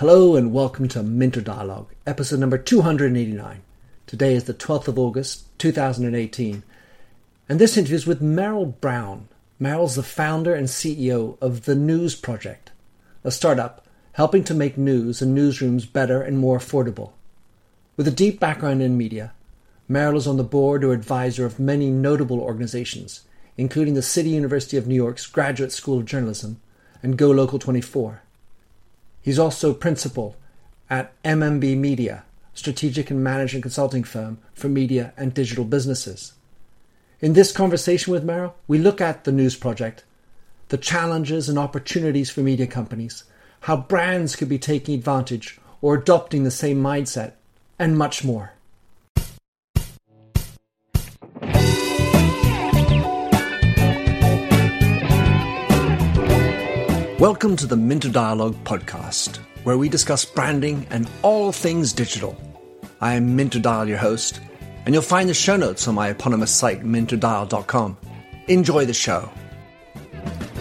Hello and welcome to Minter Dialogue, episode number 289. Today is the 12th of August, 2018, and this interview is with Merrill Brown. Merrill's the founder and CEO of The News Project, a startup helping to make news and newsrooms better and more affordable. With a deep background in media, Merrill is on the board or advisor of many notable organizations, including the City University of New York's Graduate School of Journalism and Go Local 24. He's also principal at MMB Media, strategic and management consulting firm for media and digital businesses. In this conversation with Merrill, we look at the news project, the challenges and opportunities for media companies, how brands could be taking advantage or adopting the same mindset, and much more. Welcome to the Minter Dialogue podcast, where we discuss branding and all things digital. I am Minter Dial, your host, and you'll find the show notes on my eponymous site, minterdial.com. Enjoy the show.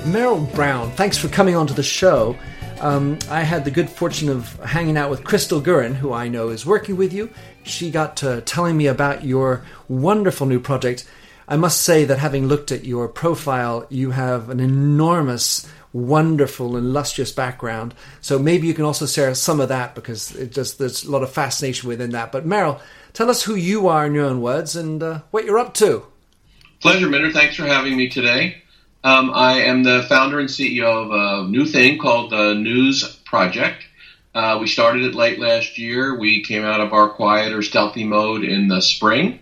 Merrill Brown, thanks for coming onto the show. Um, I had the good fortune of hanging out with Crystal Gurin, who I know is working with you. She got to telling me about your wonderful new project. I must say that having looked at your profile, you have an enormous wonderful, and lustrous background. So maybe you can also share some of that because it just there's a lot of fascination within that. But Merrill, tell us who you are in your own words and uh, what you're up to. Pleasure, Minter. Thanks for having me today. Um, I am the founder and CEO of a new thing called the News Project. Uh, we started it late last year. We came out of our quieter, stealthy mode in the spring.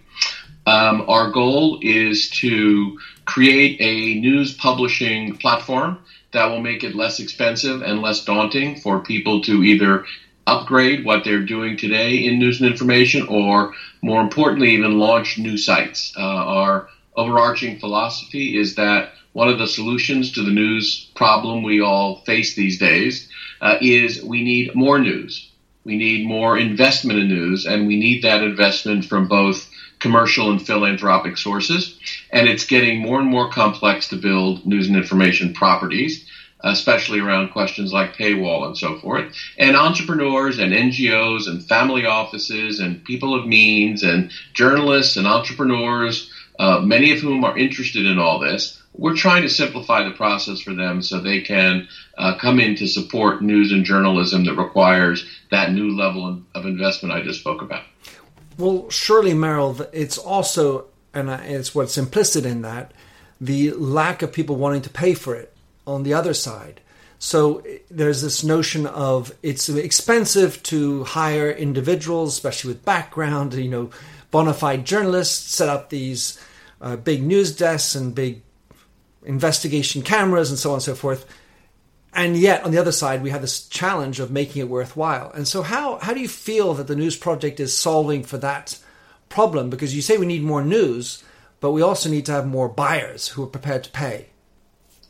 Um, our goal is to create a news publishing platform that will make it less expensive and less daunting for people to either upgrade what they're doing today in news and information or more importantly even launch new sites. Uh, our overarching philosophy is that one of the solutions to the news problem we all face these days uh, is we need more news. We need more investment in news and we need that investment from both commercial and philanthropic sources. And it's getting more and more complex to build news and information properties, especially around questions like paywall and so forth. And entrepreneurs and NGOs and family offices and people of means and journalists and entrepreneurs, uh, many of whom are interested in all this, we're trying to simplify the process for them so they can uh, come in to support news and journalism that requires that new level of investment I just spoke about. Well, surely, Merrill, it's also, and it's what's implicit in that, the lack of people wanting to pay for it on the other side. So there's this notion of it's expensive to hire individuals, especially with background, you know, bona fide journalists, set up these uh, big news desks and big investigation cameras and so on and so forth. And yet on the other side we have this challenge of making it worthwhile. And so how how do you feel that the news project is solving for that problem? Because you say we need more news but we also need to have more buyers who are prepared to pay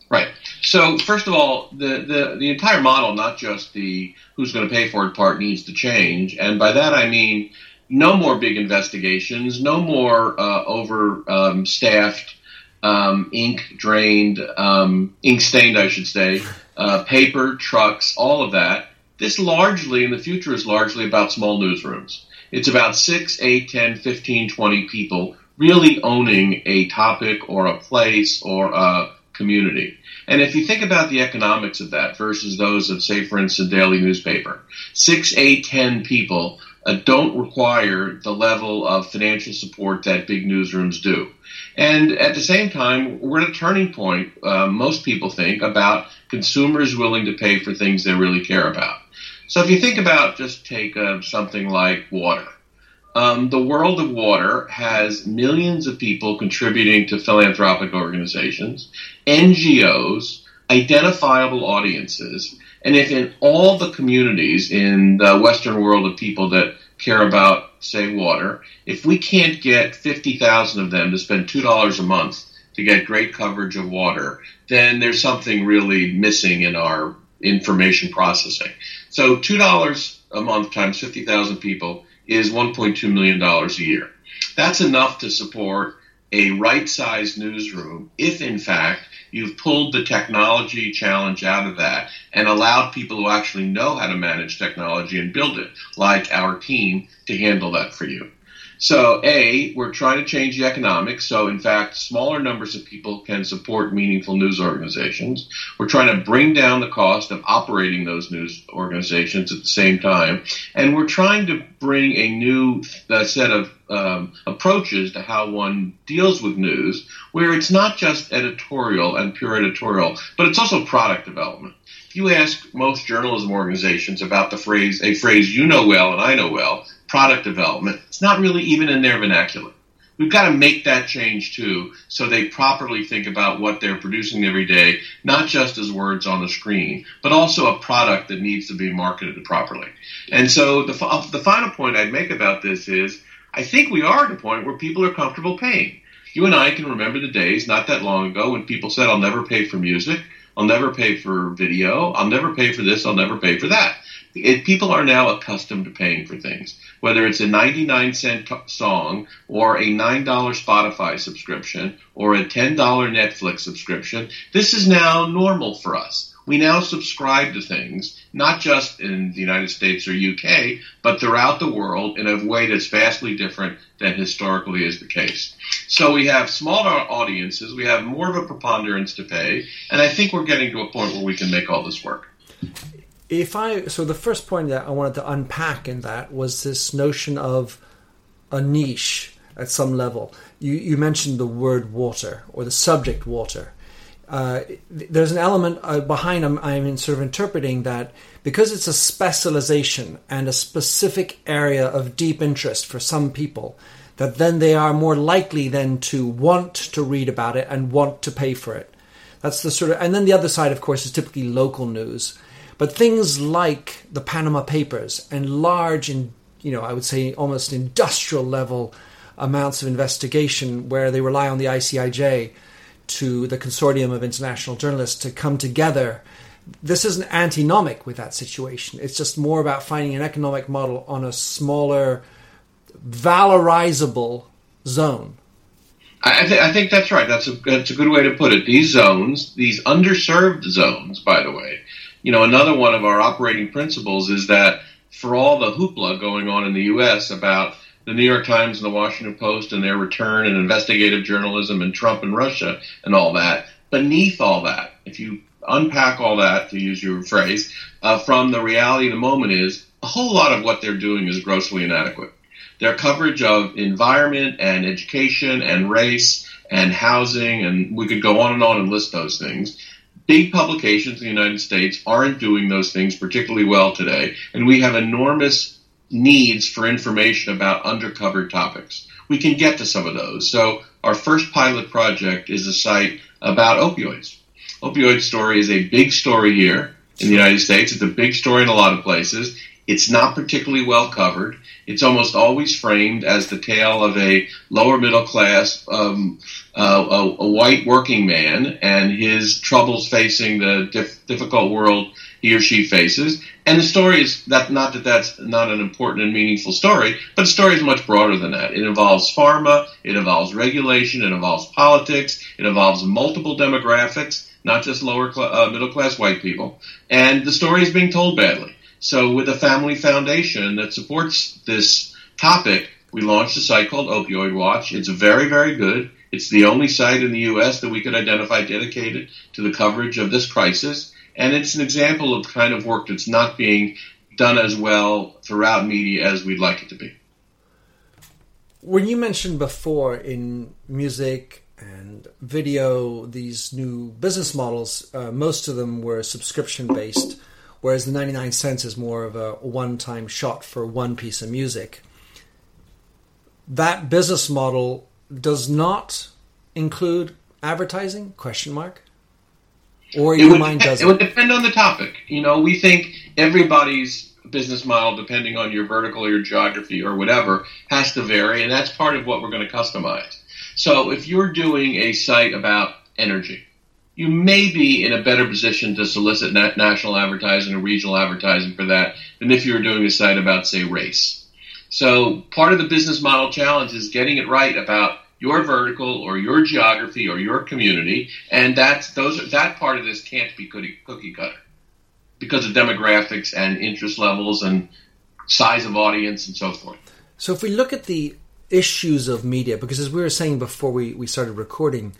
right so first of all the the, the entire model not just the who's going to pay for it part needs to change and by that i mean no more big investigations no more uh, over um, staffed um, ink drained um, ink stained i should say uh, paper, trucks, all of that. This largely, in the future, is largely about small newsrooms. It's about 6, 8, 10, 15, 20 people really owning a topic or a place or a community. And if you think about the economics of that versus those of, say, for instance, a daily newspaper, 6, 8, 10 people uh, don't require the level of financial support that big newsrooms do. And at the same time, we're at a turning point, uh, most people think, about consumers willing to pay for things they really care about. So if you think about just take uh, something like water. Um, the world of water has millions of people contributing to philanthropic organizations, NGOs, identifiable audiences, and if in all the communities in the Western world of people that care about, say, water, if we can't get 50,000 of them to spend $2 a month to get great coverage of water, then there's something really missing in our information processing. So $2 a month times 50,000 people is $1.2 million a year. That's enough to support a right sized newsroom if, in fact, You've pulled the technology challenge out of that and allowed people who actually know how to manage technology and build it, like our team, to handle that for you. So, A, we're trying to change the economics. So, in fact, smaller numbers of people can support meaningful news organizations. We're trying to bring down the cost of operating those news organizations at the same time. And we're trying to bring a new uh, set of um, approaches to how one deals with news, where it's not just editorial and pure editorial, but it's also product development. If you ask most journalism organizations about the phrase, a phrase you know well and I know well, product development, it's not really even in their vernacular. We've got to make that change too, so they properly think about what they're producing every day, not just as words on the screen, but also a product that needs to be marketed properly. And so the, the final point I'd make about this is I think we are at a point where people are comfortable paying. You and I can remember the days not that long ago when people said, I'll never pay for music, I'll never pay for video, I'll never pay for this, I'll never pay for that. It, people are now accustomed to paying for things, whether it's a 99 cent t- song or a $9 Spotify subscription or a $10 Netflix subscription. This is now normal for us. We now subscribe to things, not just in the United States or UK, but throughout the world in a way that's vastly different than historically is the case. So we have smaller audiences, we have more of a preponderance to pay, and I think we're getting to a point where we can make all this work if I so the first point that I wanted to unpack in that was this notion of a niche at some level. You you mentioned the word water or the subject water. Uh, there's an element uh, behind I'm, I'm sort of interpreting that because it's a specialization and a specific area of deep interest for some people, that then they are more likely then to want to read about it and want to pay for it. That's the sort of, and then the other side, of course, is typically local news but things like the Panama Papers and large, in, you know, I would say almost industrial level amounts of investigation where they rely on the ICIJ to the consortium of international journalists to come together. This isn't antinomic with that situation. It's just more about finding an economic model on a smaller, valorizable zone. I, th- I, think that's right. That's a, that's a good way to put it. These zones, these underserved zones, by the way, you know, another one of our operating principles is that for all the hoopla going on in the U.S. about the New York Times and the Washington Post and their return and investigative journalism and Trump and Russia and all that, beneath all that, if you unpack all that, to use your phrase, uh, from the reality of the moment is a whole lot of what they're doing is grossly inadequate. Their coverage of environment and education and race and housing, and we could go on and on and list those things, big publications in the United States aren't doing those things particularly well today, and we have enormous needs for information about undercover topics. We can get to some of those. So our first pilot project is a site about opioids. Opioid story is a big story here in the United States. It's a big story in a lot of places. It's not particularly well covered. It's almost always framed as the tale of a lower middle class, um, uh, a, a, white working man and his troubles facing the dif- difficult world he or she faces. And the story is that not that that's not an important and meaningful story, but the story is much broader than that. It involves pharma, it involves regulation, it involves politics, it involves multiple demographics, not just lower cl- uh, middle class white people. And the story is being told badly. So with a family foundation that supports this topic, we launched a site called Opioid Watch. It's very, very good. It's the only site in the U.S. that we could identify dedicated to the coverage of this crisis. And it's an example of kind of work that's not being done as well throughout media as we'd like it to be. When you mentioned before in music and video, these new business models, uh, most of them were subscription based whereas the 99 cents is more of a one time shot for one piece of music. That business model does not include advertising? Question mark. Or your would, mind does it? It would depend on the topic. You know, we think everybody's business model, depending on your vertical or your geography or whatever, has to vary, and that's part of what we're going to customize. So if you're doing a site about energy, you may be in a better position to solicit national advertising or regional advertising for that than if you were doing a site about, say, race. So part of the business model challenge is getting it right about your vertical or your geography or your community, and that's those that part of this can't be cookie, cookie cutter because of demographics and interest levels and size of audience and so forth. So if we look at the issues of media, because as we were saying before we, we started recording,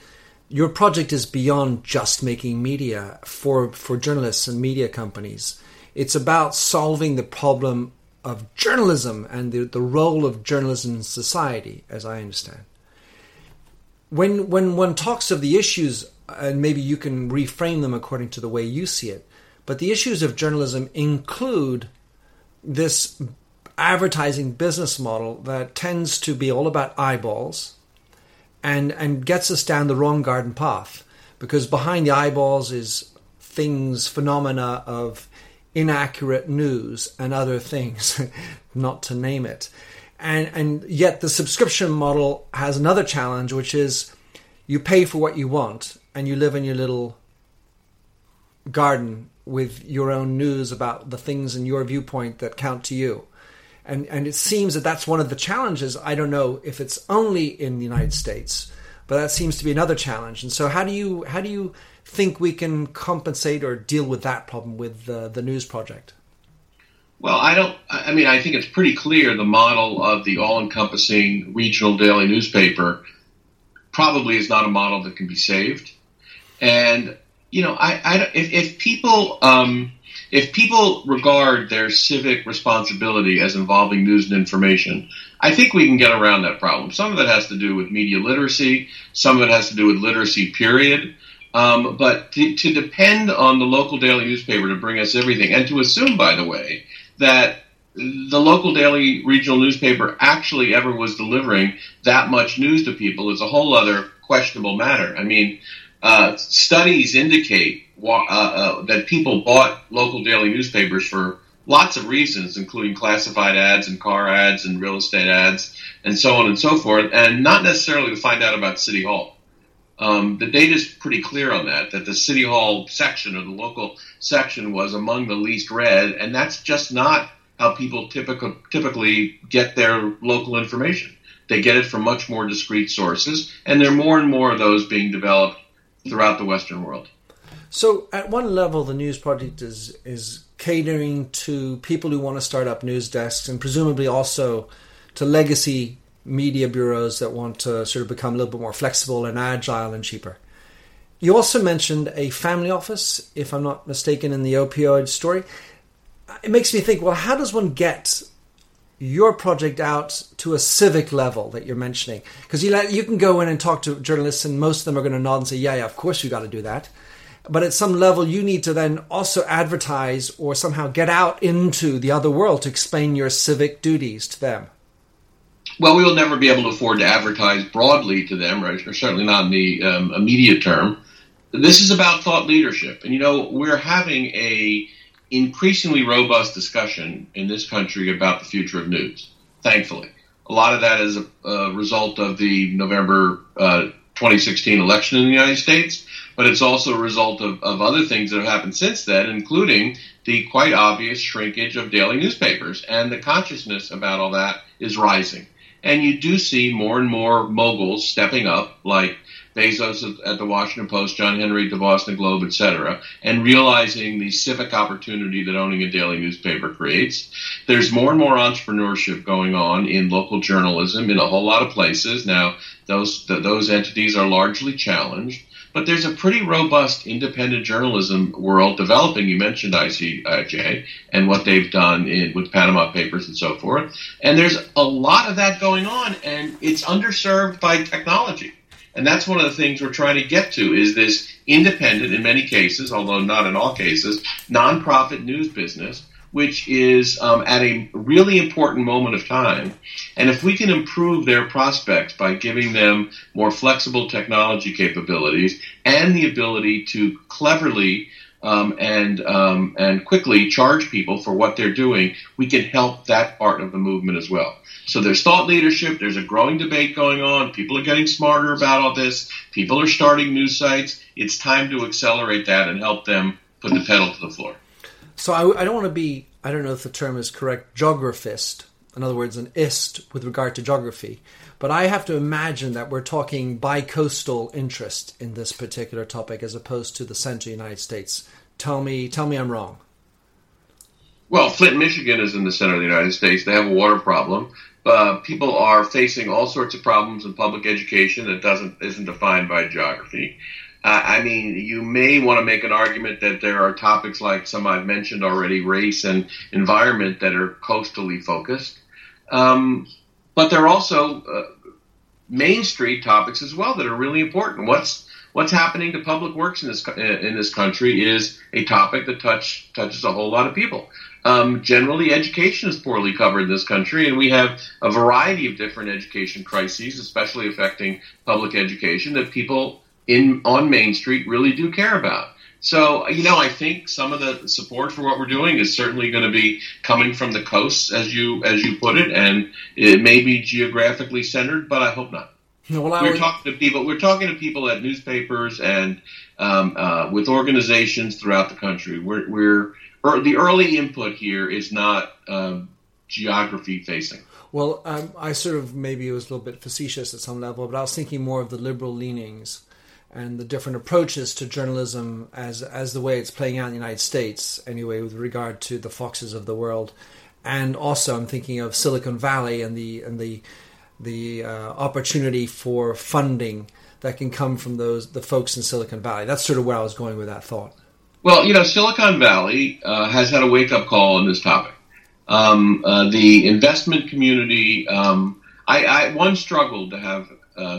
your project is beyond just making media for, for journalists and media companies. It's about solving the problem of journalism and the, the role of journalism in society, as I understand. When, when one talks of the issues, and maybe you can reframe them according to the way you see it, but the issues of journalism include this advertising business model that tends to be all about eyeballs and and gets us down the wrong garden path. Because behind the eyeballs is things phenomena of inaccurate news and other things not to name it. And and yet the subscription model has another challenge which is you pay for what you want and you live in your little garden with your own news about the things in your viewpoint that count to you and and it seems that that's one of the challenges. I don't know if it's only in the United States, but that seems to be another challenge. And so, how do you how do you think we can compensate or deal with that problem with the, the news project? Well, I don't. I mean, I think it's pretty clear the model of the all-encompassing regional daily newspaper probably is not a model that can be saved. And you know, I, I if, if people um, if people regard their civic responsibility as involving news and information, I think we can get around that problem. Some of it has to do with media literacy, some of it has to do with literacy, period. Um, but to, to depend on the local daily newspaper to bring us everything, and to assume, by the way, that the local daily regional newspaper actually ever was delivering that much news to people is a whole other questionable matter. I mean, uh, studies indicate uh, uh, that people bought local daily newspapers for lots of reasons, including classified ads and car ads and real estate ads and so on and so forth, and not necessarily to find out about City Hall. Um, the data is pretty clear on that, that the City Hall section or the local section was among the least read, and that's just not how people typical, typically get their local information. They get it from much more discrete sources, and there are more and more of those being developed throughout the Western world. So, at one level, the news project is is catering to people who want to start up news desks, and presumably also to legacy media bureaus that want to sort of become a little bit more flexible and agile and cheaper. You also mentioned a family office, if I'm not mistaken, in the opioid story. It makes me think, well, how does one get your project out to a civic level that you're mentioning? Because you, you can go in and talk to journalists, and most of them are going to nod and say, yeah, yeah, of course you got to do that. But at some level you need to then also advertise or somehow get out into the other world to explain your civic duties to them. Well we will never be able to afford to advertise broadly to them or certainly not in the um, immediate term. This is about thought leadership. And you know we're having a increasingly robust discussion in this country about the future of news thankfully a lot of that is a, a result of the november uh, 2016 election in the united states but it's also a result of, of other things that have happened since then, including the quite obvious shrinkage of daily newspapers. And the consciousness about all that is rising. And you do see more and more moguls stepping up, like Bezos at the Washington Post, John Henry at the Boston Globe, etc., and realizing the civic opportunity that owning a daily newspaper creates. There's more and more entrepreneurship going on in local journalism in a whole lot of places. Now, those those entities are largely challenged, but there's a pretty robust independent journalism world developing. You mentioned ICIJ and what they've done in, with Panama Papers and so forth. And there's a lot of that going on, and it's underserved by technology. And that's one of the things we're trying to get to is this independent, in many cases, although not in all cases, nonprofit news business which is um, at a really important moment of time. And if we can improve their prospects by giving them more flexible technology capabilities and the ability to cleverly um, and um, and quickly charge people for what they're doing, we can help that part of the movement as well. So there's thought leadership. There's a growing debate going on. People are getting smarter about all this. People are starting news sites. It's time to accelerate that and help them put the pedal to the floor. So I, I don't want to be, I don't know if the term is correct, geographist. in other words, an IST with regard to geography. But I have to imagine that we're talking bi-coastal interest in this particular topic as opposed to the central United States. Tell me, tell me I'm wrong. Well, Flint, Michigan is in the center of the United States. They have a water problem. Uh, people are facing all sorts of problems in public education that doesn't isn't defined by geography. Uh, I mean, you may want to make an argument that there are topics like some I've mentioned already, race and environment, that are coastally focused. Um, but there are also uh, Main Street topics as well that are really important. What's what's happening to public works in this in this country is a topic that touch touches a whole lot of people. Um, generally, education is poorly covered in this country, and we have a variety of different education crises, especially affecting public education, that people in on Main Street really do care about. So, you know, I think some of the support for what we're doing is certainly going to be coming from the coasts, as you as you put it, and it may be geographically centered, but I hope not. Well, we're would... talking to people. We're talking to people at newspapers and um, uh, with organizations throughout the country. We're, we're er, the early input here is not um, geography facing. Well, um, I sort of maybe it was a little bit facetious at some level, but I was thinking more of the liberal leanings and the different approaches to journalism as as the way it's playing out in the United States, anyway, with regard to the Foxes of the world, and also I'm thinking of Silicon Valley and the and the the uh, opportunity for funding that can come from those the folks in Silicon Valley. That's sort of where I was going with that thought. Well, you know, Silicon Valley uh, has had a wake up call on this topic. Um, uh, the investment community, um, I, I once struggled to have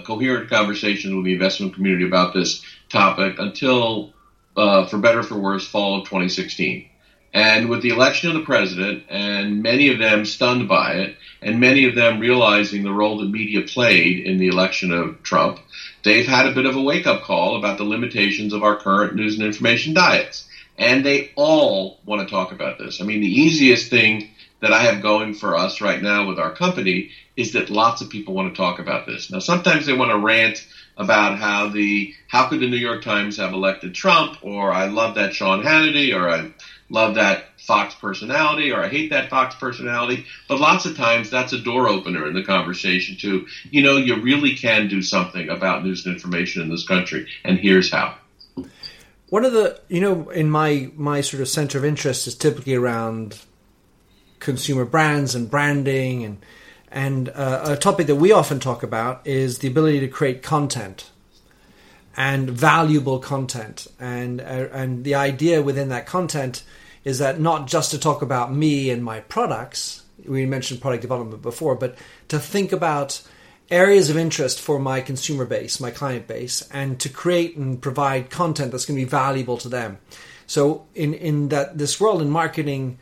coherent conversations with the investment community about this topic until, uh, for better or for worse, fall of 2016. And with the election of the president, and many of them stunned by it, and many of them realizing the role that media played in the election of Trump, they've had a bit of a wake up call about the limitations of our current news and information diets. And they all want to talk about this. I mean, the easiest thing that I have going for us right now with our company is that lots of people want to talk about this. Now, sometimes they want to rant about how the how could the New York Times have elected Trump, or I love that Sean Hannity, or I love that Fox personality, or I hate that Fox personality. But lots of times that's a door opener in the conversation to, you know, you really can do something about news and information in this country, and here's how. One of the, you know, in my my sort of center of interest is typically around consumer brands and branding and and uh, a topic that we often talk about is the ability to create content and valuable content. And uh, and the idea within that content is that not just to talk about me and my products we mentioned product development before but to think about areas of interest for my consumer base my client base and to create and provide content that's going to be valuable to them. So in in that this world in marketing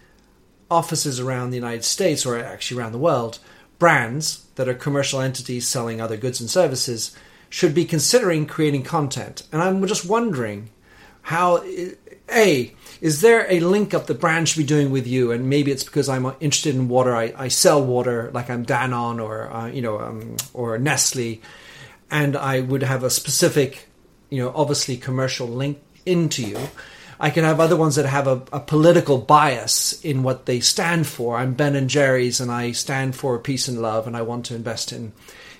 offices around the United States or actually around the world, brands that are commercial entities selling other goods and services should be considering creating content. And I'm just wondering how, A, is there a link up the brand should be doing with you? And maybe it's because I'm interested in water. I, I sell water like I'm Danone or, uh, you know, um, or Nestle. And I would have a specific, you know, obviously commercial link into you. I can have other ones that have a, a, political bias in what they stand for. I'm Ben and Jerry's, and I stand for peace and love, and I want to invest in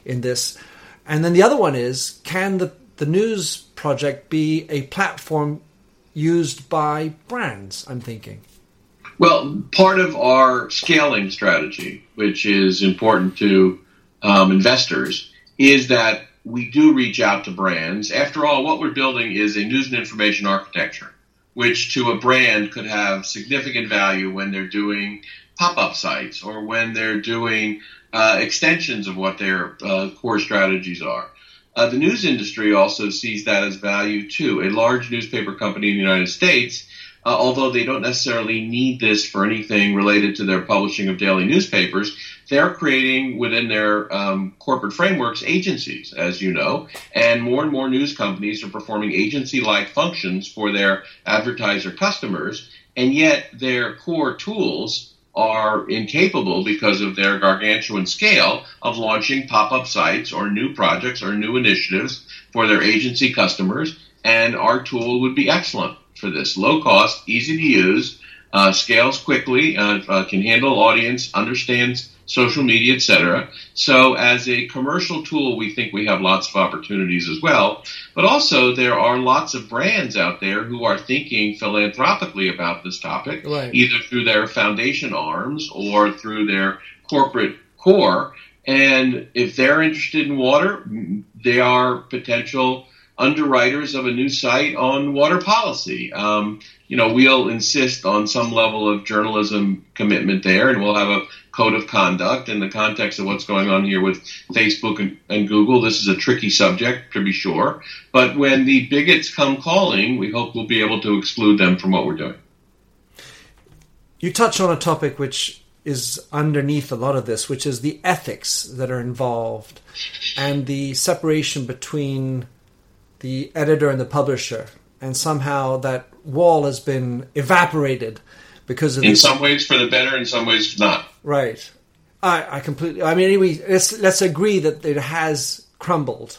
in this. And then the other one is: can the the news project be a platform used by brands? I'm thinking. Well, part of our scaling strategy, which is important to um, investors, is that we do reach out to brands. After all, what we're building is a news and information architecture which to a brand could have significant value when they're doing pop-up sites or when they're doing uh, extensions of what their uh, core strategies are. Uh, the news industry also sees that as value too. A large newspaper company in the United States, uh, although they don't necessarily need this for anything related to their publishing of daily newspapers, they're creating within their um, corporate frameworks agencies, as you know, and more and more news companies are performing agency-like functions for their advertiser customers, and yet their core tools are incapable because of their gargantuan scale of launching pop-up sites or new projects or new initiatives for their agency customers, and our tool would be excellent for this. Low cost, easy to use, uh, scales quickly, uh, uh, can handle audience, understands social media, etc. So, as a commercial tool, we think we have lots of opportunities as well. But also, there are lots of brands out there who are thinking philanthropically about this topic, right. either through their foundation arms or through their corporate core. And if they're interested in water, they are potential underwriters of a new site on water policy. Um, you know, we'll insist on some level of journalism commitment there, and we'll have a code of conduct in the context of what's going on here with Facebook and, and Google. This is a tricky subject, to be sure. But when the bigots come calling, we hope we'll be able to exclude them from what we're doing. You touch on a topic which is underneath a lot of this, which is the ethics that are involved and the separation between the editor and the publisher. And somehow that wall has been evaporated because of in some ways for the better, in some ways not. Right. I, I completely. I mean, anyway, let's let's agree that it has crumbled.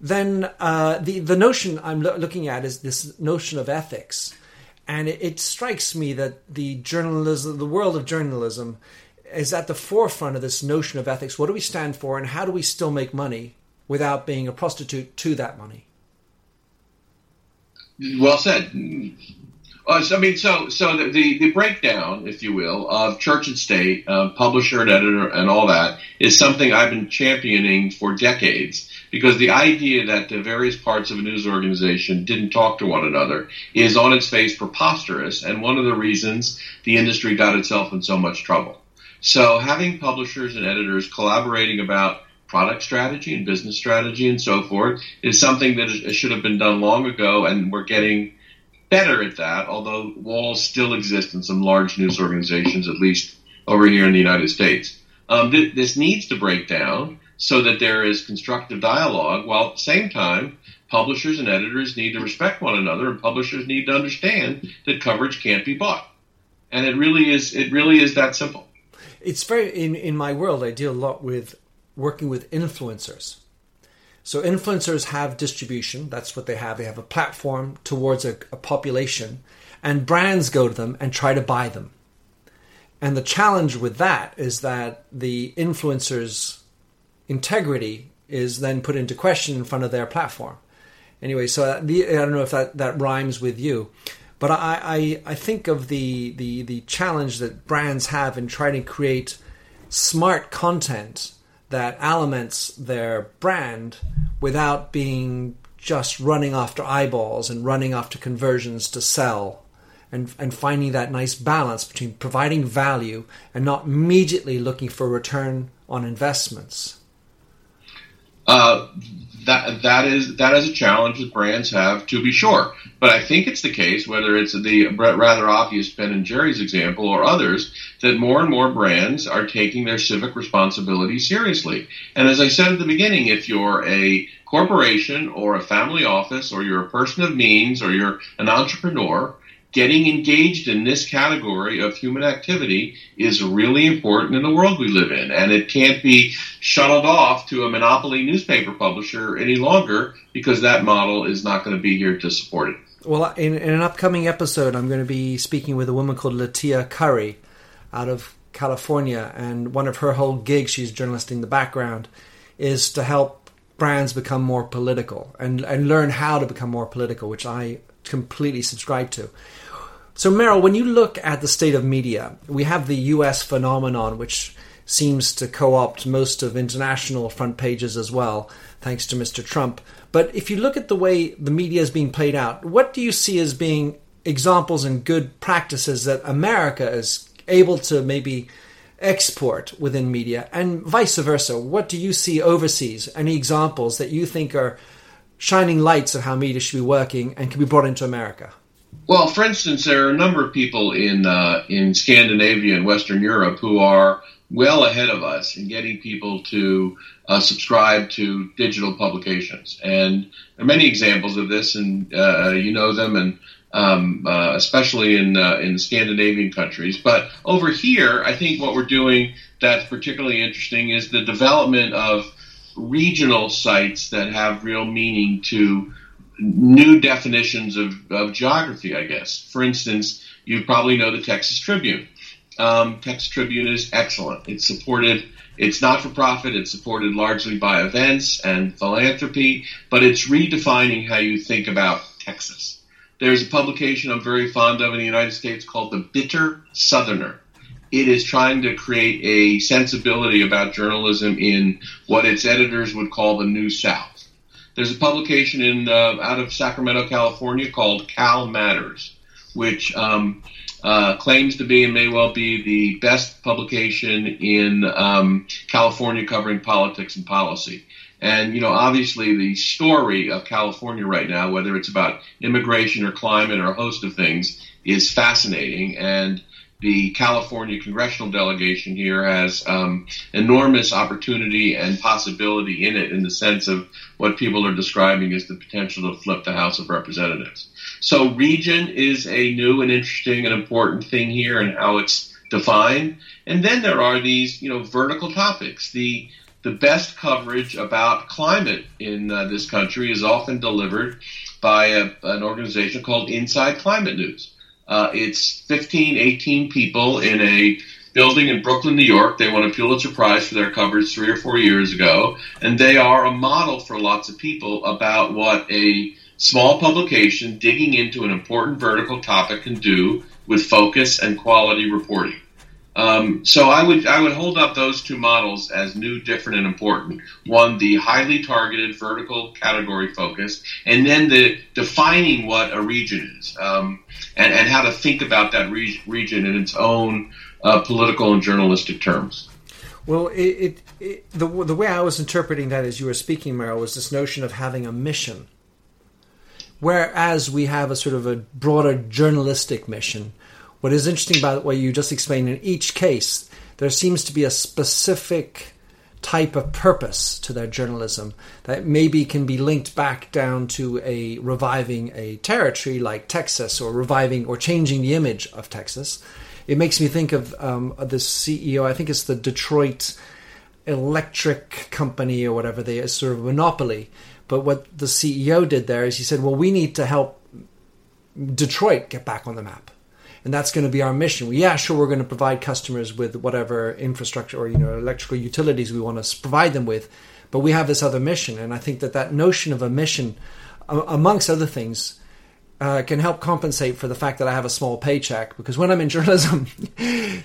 Then uh, the the notion I'm lo- looking at is this notion of ethics, and it, it strikes me that the journalism, the world of journalism, is at the forefront of this notion of ethics. What do we stand for, and how do we still make money without being a prostitute to that money? Well said. Uh, so, I mean, so so the, the, the breakdown, if you will, of church and state, uh, publisher and editor, and all that is something I've been championing for decades. Because the idea that the various parts of a news organization didn't talk to one another is on its face preposterous, and one of the reasons the industry got itself in so much trouble. So having publishers and editors collaborating about product strategy and business strategy and so forth is something that should have been done long ago, and we're getting better at that, although walls still exist in some large news organizations, at least over here in the United States. Um, th- this needs to break down so that there is constructive dialogue, while at the same time, publishers and editors need to respect one another, and publishers need to understand that coverage can't be bought. And it really is. It really is that simple. It's very in in my world. I deal a lot with working with influencers so influencers have distribution. That's what they have. They have a platform towards a, a population, and brands go to them and try to buy them. And the challenge with that is that the influencer's integrity is then put into question in front of their platform. Anyway, so uh, the, I don't know if that, that rhymes with you, but I, I, I think of the, the, the challenge that brands have in trying to create smart content that aliments their brand without being just running after eyeballs and running after conversions to sell and, and finding that nice balance between providing value and not immediately looking for return on investments. Uh, that that is that is a challenge that brands have to be sure. But I think it's the case, whether it's the rather obvious Ben and Jerry's example or others, that more and more brands are taking their civic responsibility seriously. And as I said at the beginning, if you're a corporation or a family office or you're a person of means or you're an entrepreneur, getting engaged in this category of human activity is really important in the world we live in. And it can't be shuttled off to a monopoly newspaper publisher any longer because that model is not going to be here to support it. Well, in, in an upcoming episode, I'm going to be speaking with a woman called Latia Curry out of California. And one of her whole gigs, she's journalist in the background, is to help brands become more political and, and learn how to become more political, which I completely subscribe to. So, Merrill, when you look at the state of media, we have the US phenomenon, which seems to co opt most of international front pages as well, thanks to Mr. Trump. But if you look at the way the media is being played out, what do you see as being examples and good practices that America is able to maybe export within media, and vice versa? What do you see overseas? Any examples that you think are shining lights of how media should be working and can be brought into America? Well, for instance, there are a number of people in uh, in Scandinavia and Western Europe who are well ahead of us in getting people to uh, subscribe to digital publications, and there are many examples of this, and uh, you know them, and um, uh, especially in uh, in Scandinavian countries. But over here, I think what we're doing that's particularly interesting is the development of regional sites that have real meaning to new definitions of, of geography, I guess. For instance, you probably know the Texas Tribune. Um, Texas Tribune is excellent. It's supported. It's not for profit. It's supported largely by events and philanthropy, but it's redefining how you think about Texas. There's a publication I'm very fond of in the United States called The Bitter Southerner. It is trying to create a sensibility about journalism in what its editors would call the New South. There's a publication in uh, out of Sacramento, California called Cal Matters which um, uh, claims to be and may well be the best publication in um, California covering politics and policy. And, you know, obviously the story of California right now, whether it's about immigration or climate or a host of things, is fascinating. And the California congressional delegation here has um, enormous opportunity and possibility in it in the sense of what people are describing as the potential to flip the House of Representatives. So region is a new and interesting and important thing here and how it's defined. And then there are these, you know, vertical topics. The the best coverage about climate in uh, this country is often delivered by a, an organization called Inside Climate News. Uh, it's 15, 18 people in a building in Brooklyn, New York. They won a Pulitzer Prize for their coverage three or four years ago, and they are a model for lots of people about what a small publication digging into an important vertical topic can do with focus and quality reporting. Um, so I would I would hold up those two models as new, different, and important. One, the highly targeted vertical category focus, and then the defining what a region is, um, and, and how to think about that re- region in its own uh, political and journalistic terms. Well, it, it, it, the the way I was interpreting that as you were speaking, Merrill, was this notion of having a mission Whereas we have a sort of a broader journalistic mission. What is interesting about what you just explained in each case, there seems to be a specific type of purpose to their journalism that maybe can be linked back down to a reviving a territory like Texas or reviving or changing the image of Texas. It makes me think of um, this CEO, I think it's the Detroit Electric Company or whatever they are, sort of a monopoly but what the CEO did there is he said, well, we need to help Detroit get back on the map. And that's going to be our mission. Yeah, sure, we're going to provide customers with whatever infrastructure or you know electrical utilities we want to provide them with, but we have this other mission. And I think that that notion of a mission, amongst other things, uh, can help compensate for the fact that I have a small paycheck. Because when I'm in journalism,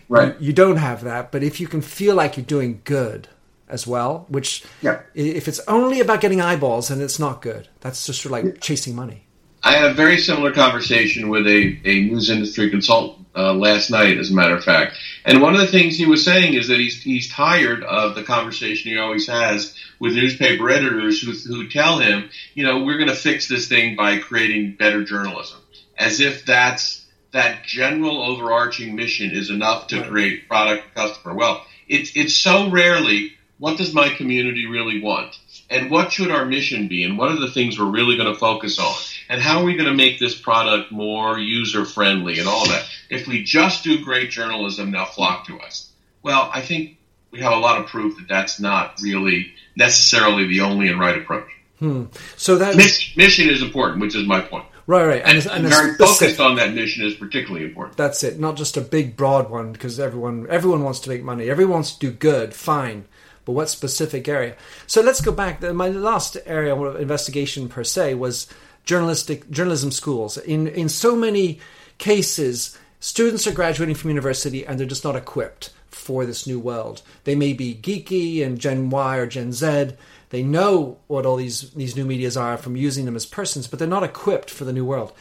right. you, you don't have that. But if you can feel like you're doing good, as well, which yeah. if it's only about getting eyeballs, then it's not good. That's just sort of like chasing money. I had a very similar conversation with a, a news industry consultant uh, last night, as a matter of fact. And one of the things he was saying is that he's, he's tired of the conversation he always has with newspaper editors who, who tell him, you know, we're going to fix this thing by creating better journalism, as if that's that general overarching mission is enough to create product customer. Well, it's it's so rarely what does my community really want? And what should our mission be? And what are the things we're really going to focus on? And how are we going to make this product more user friendly and all that? If we just do great journalism, they'll flock to us. Well, I think we have a lot of proof that that's not really necessarily the only and right approach. Hmm. So that mission is important, which is my point. Right, right, and, and, and very focused on that mission is particularly important. That's it, not just a big, broad one, because everyone everyone wants to make money, everyone wants to do good, fine but what specific area? So let's go back. My last area of investigation per se was journalistic journalism schools. In in so many cases, students are graduating from university and they're just not equipped for this new world. They may be geeky and Gen Y or Gen Z. They know what all these these new medias are from using them as persons, but they're not equipped for the new world.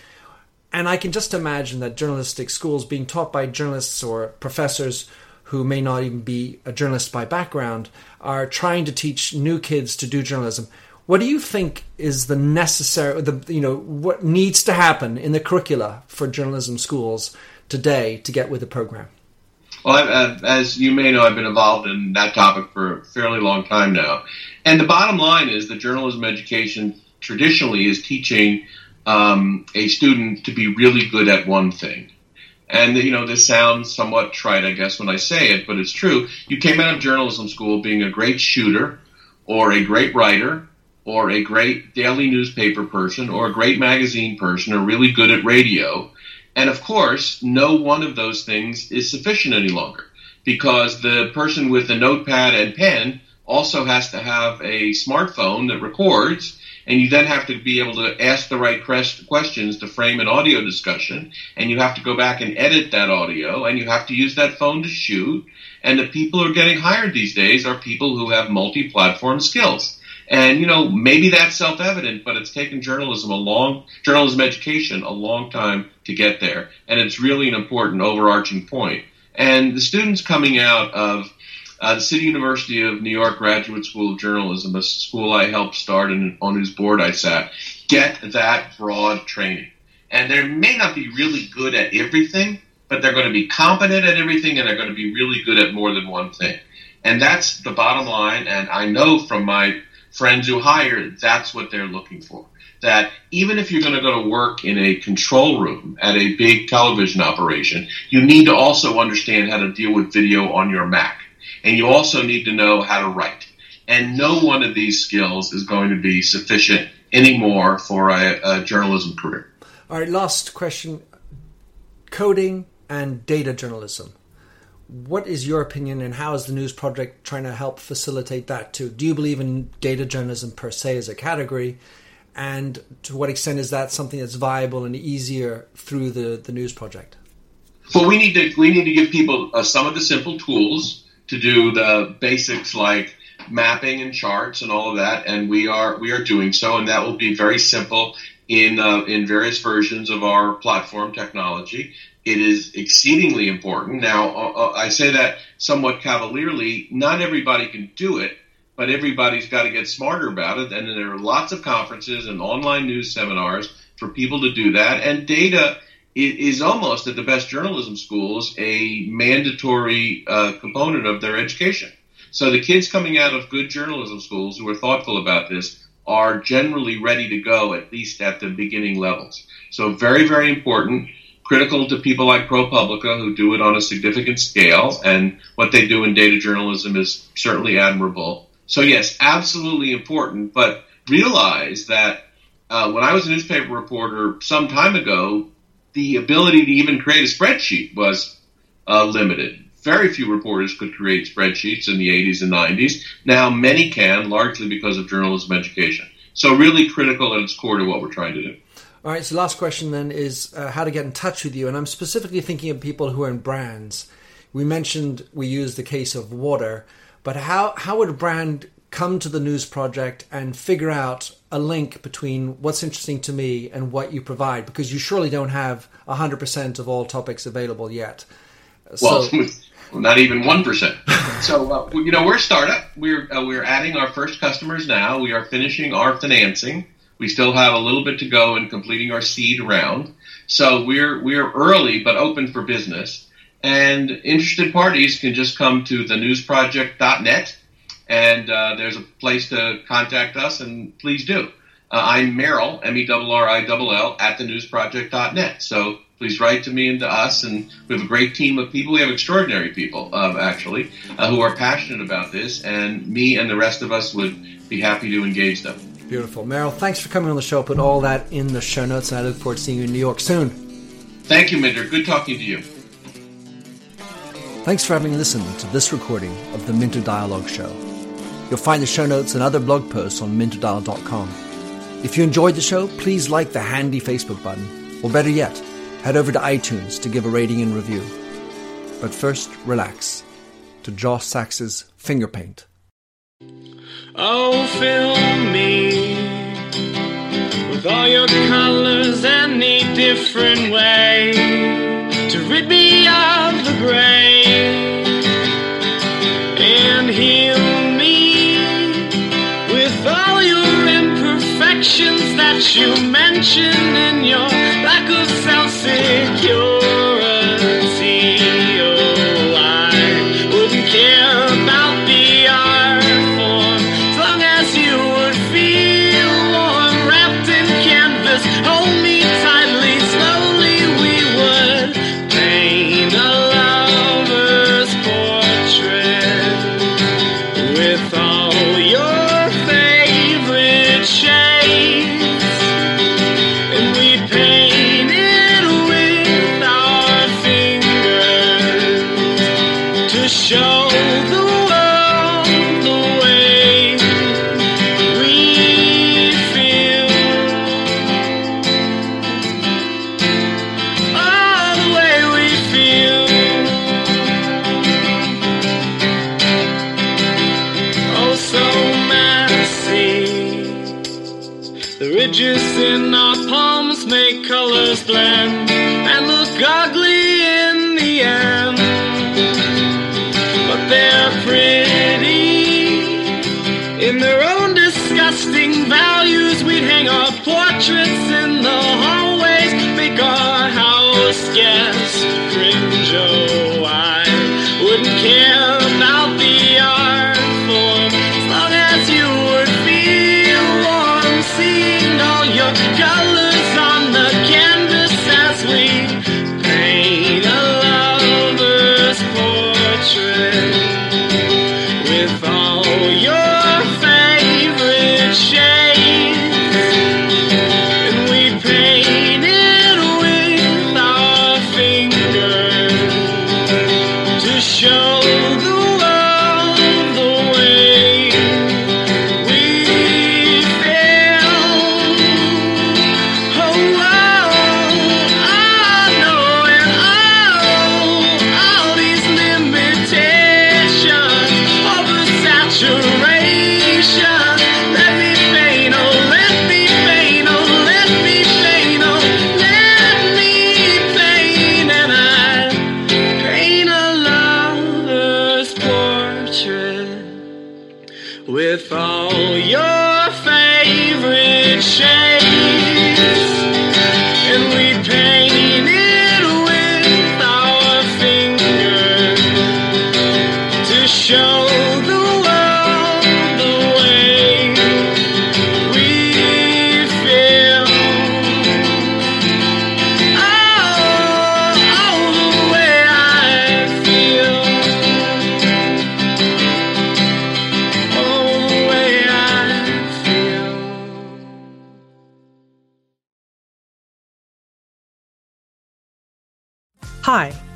And I can just imagine that journalistic schools being taught by journalists or professors who may not even be a journalist by background are trying to teach new kids to do journalism. What do you think is the necessary, the you know, what needs to happen in the curricula for journalism schools today to get with the program? Well, I, as you may know, I've been involved in that topic for a fairly long time now. And the bottom line is that journalism education traditionally is teaching um, a student to be really good at one thing. And, you know, this sounds somewhat trite, I guess, when I say it, but it's true. You came out of journalism school being a great shooter or a great writer or a great daily newspaper person or a great magazine person or really good at radio. And of course, no one of those things is sufficient any longer because the person with the notepad and pen also has to have a smartphone that records and you then have to be able to ask the right questions to frame an audio discussion and you have to go back and edit that audio and you have to use that phone to shoot and the people who are getting hired these days are people who have multi-platform skills and you know maybe that's self-evident but it's taken journalism a long journalism education a long time to get there and it's really an important overarching point. and the students coming out of uh, the City University of New York Graduate School of Journalism, a school I helped start and on whose board I sat, get that broad training. And they may not be really good at everything, but they're going to be competent at everything and they're going to be really good at more than one thing. And that's the bottom line. And I know from my friends who hire, that's what they're looking for. That even if you're going to go to work in a control room at a big television operation, you need to also understand how to deal with video on your Mac and you also need to know how to write. And no one of these skills is going to be sufficient anymore for a, a journalism career. All right, last question coding and data journalism. What is your opinion, and how is the News Project trying to help facilitate that too? Do you believe in data journalism per se as a category? And to what extent is that something that's viable and easier through the, the News Project? Well, we need to we need to give people uh, some of the simple tools to do the basics like mapping and charts and all of that, and we are we are doing so, and that will be very simple in uh, in various versions of our platform technology. It is exceedingly important. Now, uh, uh I say that somewhat cavalierly. Not everybody can do it, but everybody's got to get smarter about it. And there are lots of conferences and online news seminars for people to do that. And data is almost at the best journalism schools a mandatory uh, component of their education. So the kids coming out of good journalism schools who are thoughtful about this are generally ready to go at least at the beginning levels. So very, very important, critical to people like ProPublica who do it on a significant scale, and what they do in data journalism is certainly admirable. So yes, absolutely important, but realize that uh, when I was a newspaper reporter some time ago, the ability to even create a spreadsheet was uh, limited. Very few reporters could create spreadsheets in the 80s and 90s. Now many can, largely because of journalism education. So really critical at its core to what we're trying to do. All right. So last question then is uh, how to get in touch with you, and I'm specifically thinking of people who are in brands. We mentioned we use the case of water, but how how would a brand come to the news project and figure out a link between what's interesting to me and what you provide because you surely don't have 100% of all topics available yet. Well, not even 1%. so, uh, you know, we're a startup. We're, uh, we're adding our first customers now. We are finishing our financing. We still have a little bit to go in completing our seed round. So we're, we're early but open for business. And interested parties can just come to thenewsproject.net and uh, there's a place to contact us, and please do. Uh, I'm Merrill, M-E-R-R-I-L-L, at thenewsproject.net. So please write to me and to us, and we have a great team of people. We have extraordinary people, uh, actually, uh, who are passionate about this, and me and the rest of us would be happy to engage them. Beautiful. Merrill, thanks for coming on the show. I'll put all that in the show notes, and I look forward to seeing you in New York soon. Thank you, Minter. Good talking to you. Thanks for having listened to this recording of the Minter Dialogue Show. You'll find the show notes and other blog posts on minterdial.com. If you enjoyed the show, please like the handy Facebook button, or better yet, head over to iTunes to give a rating and review. But first, relax to Josh Sachs's Finger Paint. Oh, fill me with all your colors any different way to rid me of the gray that you mention in your lack of self